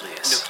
Nucleus. Nucleus.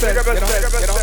Percent,